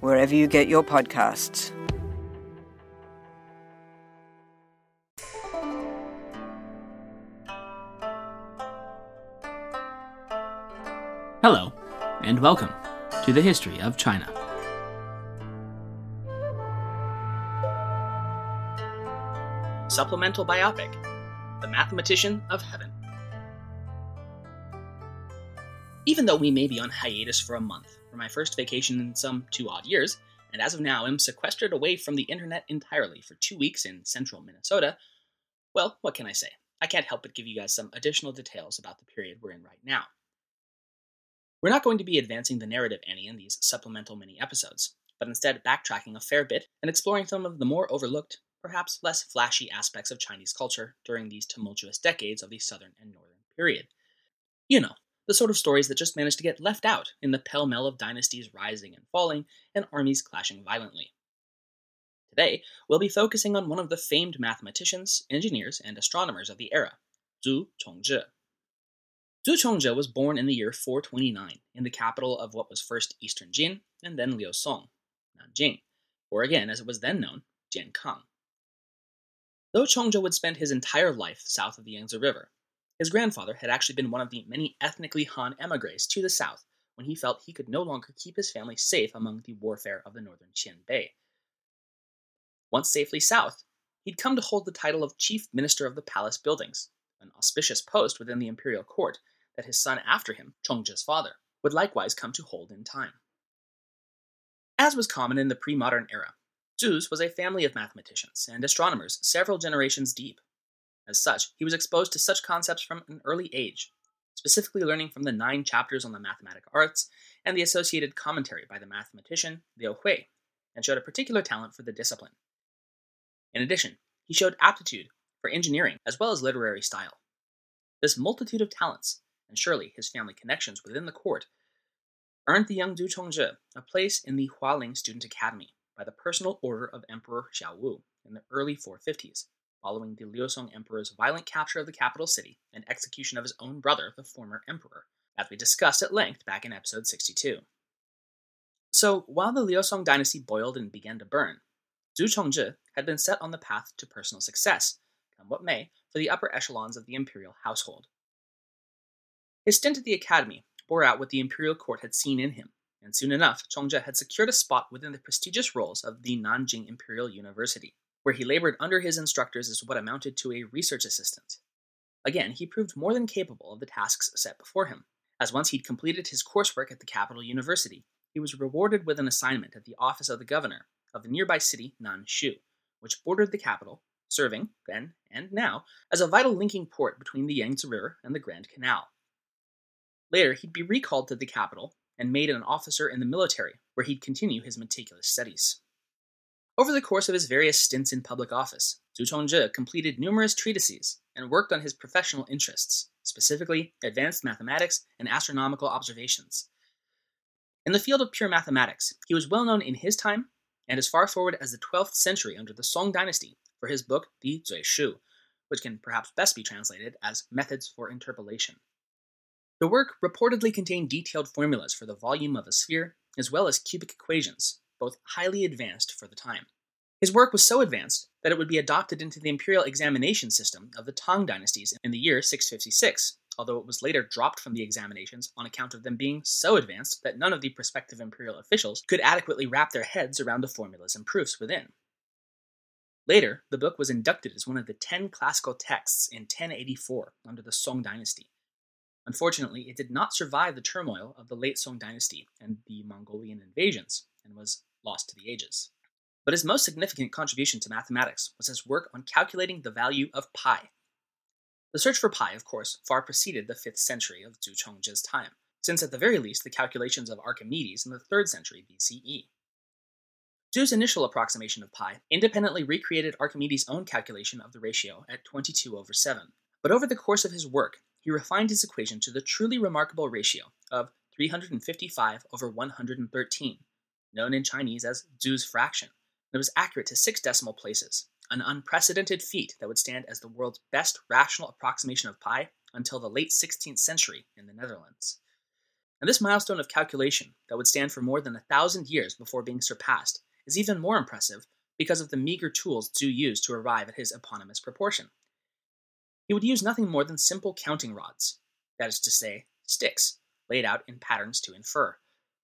wherever you get your podcasts. Hello, and welcome to the History of China. Supplemental Biopic The Mathematician of Heaven. Even though we may be on hiatus for a month, for my first vacation in some two odd years, and as of now am sequestered away from the internet entirely for two weeks in central Minnesota, well, what can I say? I can't help but give you guys some additional details about the period we're in right now. We're not going to be advancing the narrative any in these supplemental mini episodes, but instead backtracking a fair bit and exploring some of the more overlooked, perhaps less flashy aspects of Chinese culture during these tumultuous decades of the Southern and Northern period. You know, the sort of stories that just managed to get left out in the pell mell of dynasties rising and falling and armies clashing violently. Today, we'll be focusing on one of the famed mathematicians, engineers, and astronomers of the era, Zu Chongzhi. Zu Chongzhi was born in the year 429 in the capital of what was first Eastern Jin and then Liusong, Nanjing, or again, as it was then known, Jiankang. Though Chongzhi would spend his entire life south of the Yangtze River, his grandfather had actually been one of the many ethnically Han emigres to the south when he felt he could no longer keep his family safe among the warfare of the northern Xianbei. Once safely south, he'd come to hold the title of Chief Minister of the Palace Buildings, an auspicious post within the imperial court that his son after him, Chongzhi's father, would likewise come to hold in time. As was common in the pre modern era, Zu's was a family of mathematicians and astronomers several generations deep. As such, he was exposed to such concepts from an early age, specifically learning from the nine chapters on the mathematic arts and the associated commentary by the mathematician Liu Hui, and showed a particular talent for the discipline. In addition, he showed aptitude for engineering as well as literary style. This multitude of talents, and surely his family connections within the court, earned the young Zu Chongzhi a place in the Hualing Student Academy by the personal order of Emperor Xiaowu in the early 450s following the Liusong Emperor's violent capture of the capital city and execution of his own brother, the former emperor, as we discussed at length back in episode 62. So, while the Liusong dynasty boiled and began to burn, Zu Chongzhi had been set on the path to personal success, come what may, for the upper echelons of the imperial household. His stint at the academy bore out what the imperial court had seen in him, and soon enough, Chongzhi had secured a spot within the prestigious rolls of the Nanjing Imperial University where he labored under his instructors as what amounted to a research assistant. Again, he proved more than capable of the tasks set before him, as once he'd completed his coursework at the capital university, he was rewarded with an assignment at the office of the governor of the nearby city Nanxu, which bordered the capital, serving, then and now, as a vital linking port between the Yangtze River and the Grand Canal. Later, he'd be recalled to the capital and made an officer in the military, where he'd continue his meticulous studies. Over the course of his various stints in public office, Zu Chongzhi completed numerous treatises and worked on his professional interests, specifically advanced mathematics and astronomical observations. In the field of pure mathematics, he was well known in his time and as far forward as the 12th century under the Song dynasty for his book Di Zhui Shu, which can perhaps best be translated as Methods for Interpolation. The work reportedly contained detailed formulas for the volume of a sphere, as well as cubic equations, both highly advanced for the time. His work was so advanced that it would be adopted into the imperial examination system of the Tang dynasties in the year 656, although it was later dropped from the examinations on account of them being so advanced that none of the prospective imperial officials could adequately wrap their heads around the formulas and proofs within. Later, the book was inducted as one of the ten classical texts in 1084 under the Song dynasty. Unfortunately, it did not survive the turmoil of the late Song dynasty and the Mongolian invasions, and was lost to the ages. But his most significant contribution to mathematics was his work on calculating the value of pi. The search for pi, of course, far preceded the 5th century of Zu Chongzhi's time, since at the very least the calculations of Archimedes in the 3rd century BCE. Zu's initial approximation of pi independently recreated Archimedes' own calculation of the ratio at 22 over 7. But over the course of his work, he refined his equation to the truly remarkable ratio of 355 over 113, known in Chinese as Zu's fraction. It was accurate to six decimal places, an unprecedented feat that would stand as the world's best rational approximation of pi until the late 16th century in the Netherlands. And this milestone of calculation, that would stand for more than a thousand years before being surpassed, is even more impressive because of the meager tools Zu used to arrive at his eponymous proportion. He would use nothing more than simple counting rods, that is to say, sticks, laid out in patterns to infer.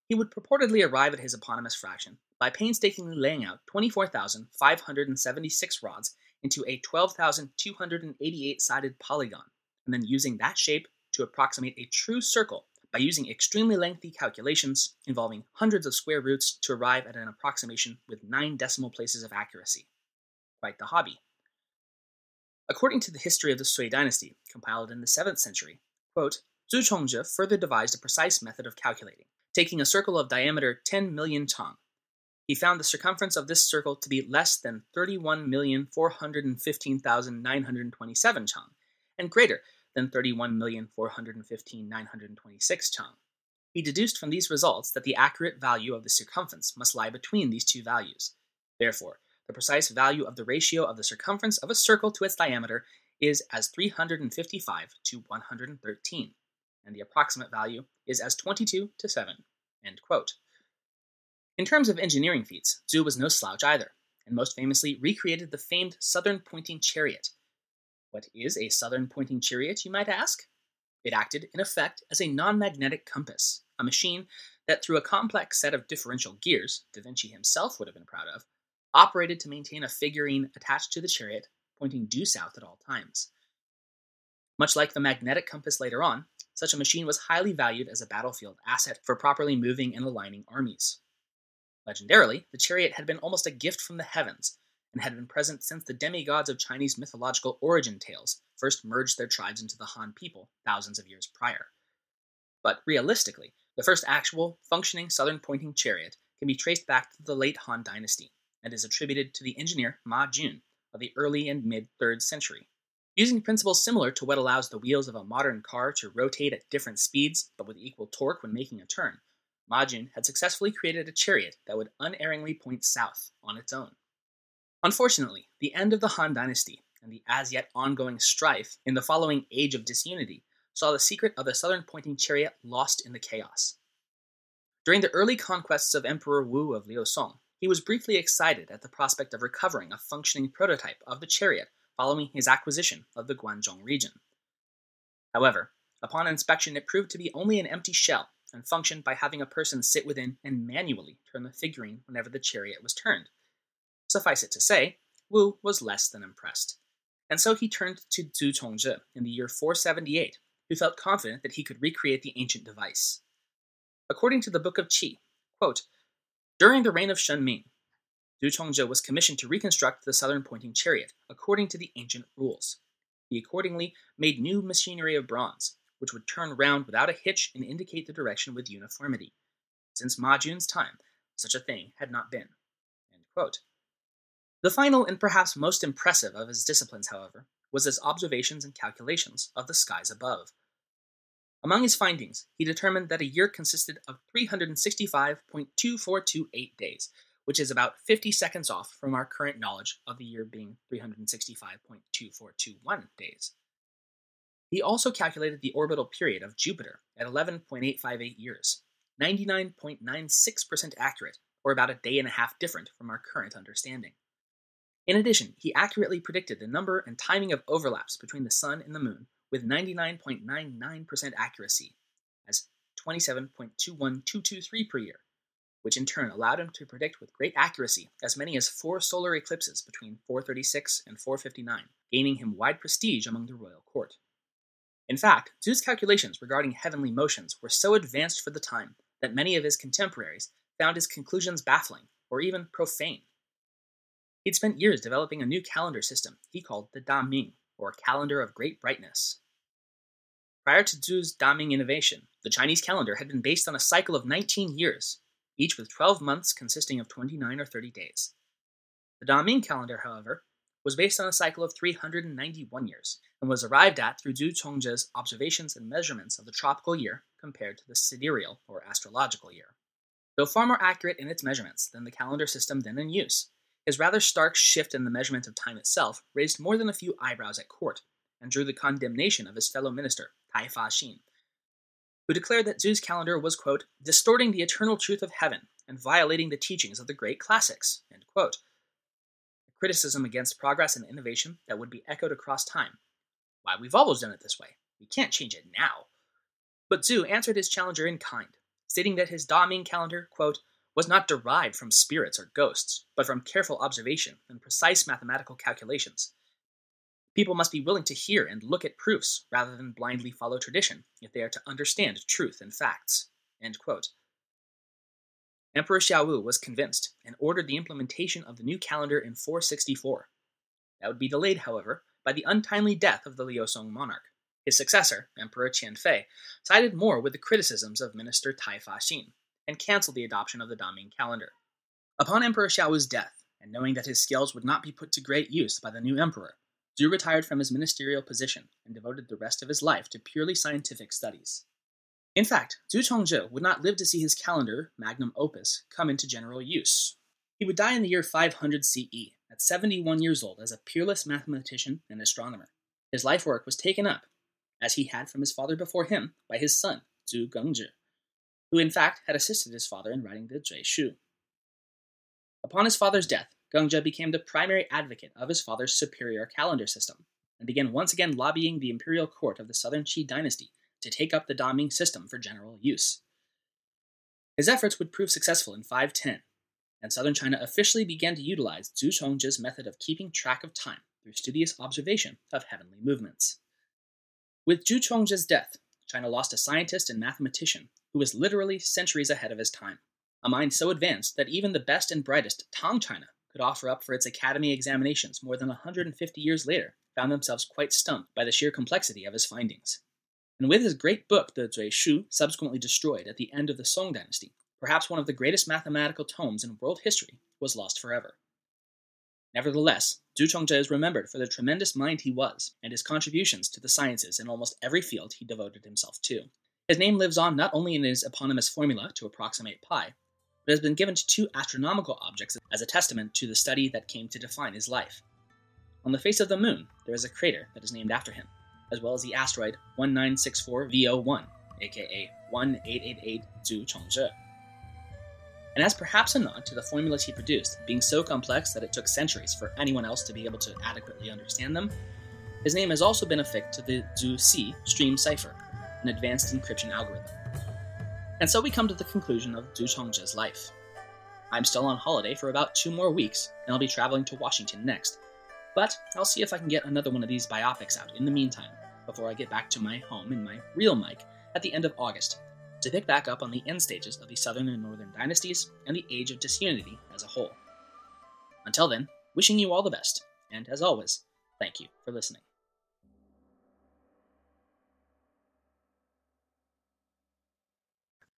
He would purportedly arrive at his eponymous fraction by painstakingly laying out 24,576 rods into a 12,288 sided polygon, and then using that shape to approximate a true circle by using extremely lengthy calculations involving hundreds of square roots to arrive at an approximation with nine decimal places of accuracy. Quite the hobby. According to the history of the Sui dynasty, compiled in the 7th century, quote, Zu Chongzhi further devised a precise method of calculating, taking a circle of diameter 10 million tong. He found the circumference of this circle to be less than 31,415,927 chang, and greater than 31,415,926 chang. He deduced from these results that the accurate value of the circumference must lie between these two values. Therefore, the precise value of the ratio of the circumference of a circle to its diameter is as 355 to 113, and the approximate value is as 22 to 7. In terms of engineering feats, Zu was no slouch either, and most famously recreated the famed southern pointing chariot, what is a southern pointing chariot, you might ask? It acted, in effect, as a non magnetic compass, a machine that, through a complex set of differential gears, Da Vinci himself would have been proud of, operated to maintain a figurine attached to the chariot, pointing due south at all times. Much like the magnetic compass later on, such a machine was highly valued as a battlefield asset for properly moving and aligning armies. Legendarily, the chariot had been almost a gift from the heavens, and had been present since the demigods of Chinese mythological origin tales first merged their tribes into the Han people thousands of years prior. But realistically, the first actual, functioning southern pointing chariot can be traced back to the late Han dynasty and is attributed to the engineer Ma Jun of the early and mid 3rd century. Using principles similar to what allows the wheels of a modern car to rotate at different speeds but with equal torque when making a turn, Ma Jun had successfully created a chariot that would unerringly point south on its own. Unfortunately, the end of the Han dynasty and the as yet ongoing strife in the following Age of Disunity saw the secret of the southern pointing chariot lost in the chaos. During the early conquests of Emperor Wu of Liu-Song, he was briefly excited at the prospect of recovering a functioning prototype of the chariot following his acquisition of the Guanzhong region. However, upon inspection it proved to be only an empty shell and functioned by having a person sit within and manually turn the figurine whenever the chariot was turned. Suffice it to say, Wu was less than impressed. And so he turned to Zu Chongzhi in the year 478, who felt confident that he could recreate the ancient device. According to the Book of Qi, quote, during the reign of Shengming, Zu Chongzhi was commissioned to reconstruct the southern pointing chariot according to the ancient rules. He accordingly made new machinery of bronze, which would turn round without a hitch and indicate the direction with uniformity. Since Ma Jun's time, such a thing had not been. The final and perhaps most impressive of his disciplines, however, was his observations and calculations of the skies above. Among his findings, he determined that a year consisted of 365.2428 days, which is about 50 seconds off from our current knowledge of the year being 365.2421 days. He also calculated the orbital period of Jupiter at 11.858 years, 99.96% accurate, or about a day and a half different from our current understanding. In addition, he accurately predicted the number and timing of overlaps between the Sun and the Moon with 99.99% accuracy, as 27.21223 per year, which in turn allowed him to predict with great accuracy as many as four solar eclipses between 436 and 459, gaining him wide prestige among the royal court. In fact, Zu's calculations regarding heavenly motions were so advanced for the time that many of his contemporaries found his conclusions baffling or even profane. He'd spent years developing a new calendar system he called the Da Ming, or Calendar of Great Brightness. Prior to Zu's Da Ming innovation, the Chinese calendar had been based on a cycle of 19 years, each with 12 months consisting of 29 or 30 days. The Daming calendar, however, was based on a cycle of 391 years and was arrived at through Zu Chongzhi's observations and measurements of the tropical year compared to the sidereal or astrological year. Though far more accurate in its measurements than the calendar system then in use, his rather stark shift in the measurement of time itself raised more than a few eyebrows at court and drew the condemnation of his fellow minister, Dai Faxing, who declared that Zu's calendar was, quote, distorting the eternal truth of heaven and violating the teachings of the great classics, end quote. A criticism against progress and innovation that would be echoed across time. Why, we've always done it this way. We can't change it now. But Zu answered his challenger in kind, stating that his Daming calendar, quote, was not derived from spirits or ghosts, but from careful observation and precise mathematical calculations. People must be willing to hear and look at proofs rather than blindly follow tradition if they are to understand truth and facts. Emperor Xiaowu was convinced and ordered the implementation of the new calendar in 464. That would be delayed, however, by the untimely death of the Liusong monarch. His successor, Emperor Qianfei, sided more with the criticisms of Minister Dai Faxing and canceled the adoption of the Daming calendar. Upon Emperor Xiaowu's death, and knowing that his skills would not be put to great use by the new emperor, Zhu retired from his ministerial position and devoted the rest of his life to purely scientific studies. In fact, Zu Chongzhi would not live to see his calendar, magnum opus, come into general use. He would die in the year 500 CE, at 71 years old, as a peerless mathematician and astronomer. His life work was taken up, as he had from his father before him, by his son, Zu Gengzhi, who in fact had assisted his father in writing the Zhui Shu. Upon his father's death, Gengzhi became the primary advocate of his father's superior calendar system, and began once again lobbying the imperial court of the southern Qi dynasty to take up the Daming system for general use. His efforts would prove successful in 510, and southern China officially began to utilize Zu Chongzhi's method of keeping track of time through studious observation of heavenly movements. With Zu Chongzhi's death, China lost a scientist and mathematician who was literally centuries ahead of his time, a mind so advanced that even the best and brightest Tang China could offer up for its academy examinations more than 150 years later found themselves quite stumped by the sheer complexity of his findings. And with his great book, the Zhui Shu, subsequently destroyed at the end of the Song dynasty, perhaps one of the greatest mathematical tomes in world history was lost forever. Nevertheless, Zu Chongzhi is remembered for the tremendous mind he was and his contributions to the sciences in almost every field he devoted himself to. His name lives on not only in his eponymous formula to approximate pi, but has been given to two astronomical objects as a testament to the study that came to define his life. On the face of the moon, there is a crater that is named after him, as well as the asteroid 1964 VO1, aka 1888 Zu Chongzhi. And as perhaps a nod to the formulas he produced being so complex that it took centuries for anyone else to be able to adequately understand them, his name has also been affixed to the ZUC stream cipher, an advanced encryption algorithm. And so we come to the conclusion of Zu Chongzhi's life. I'm still on holiday for about two more weeks, and I'll be traveling to Washington next. But I'll see if I can get another one of these biopics out in the meantime, before I get back to my home in my real mic at the end of August, to pick back up on the end stages of the Southern and Northern dynasties and the Age of Disunity as a whole. Until then, wishing you all the best, and as always, thank you for listening.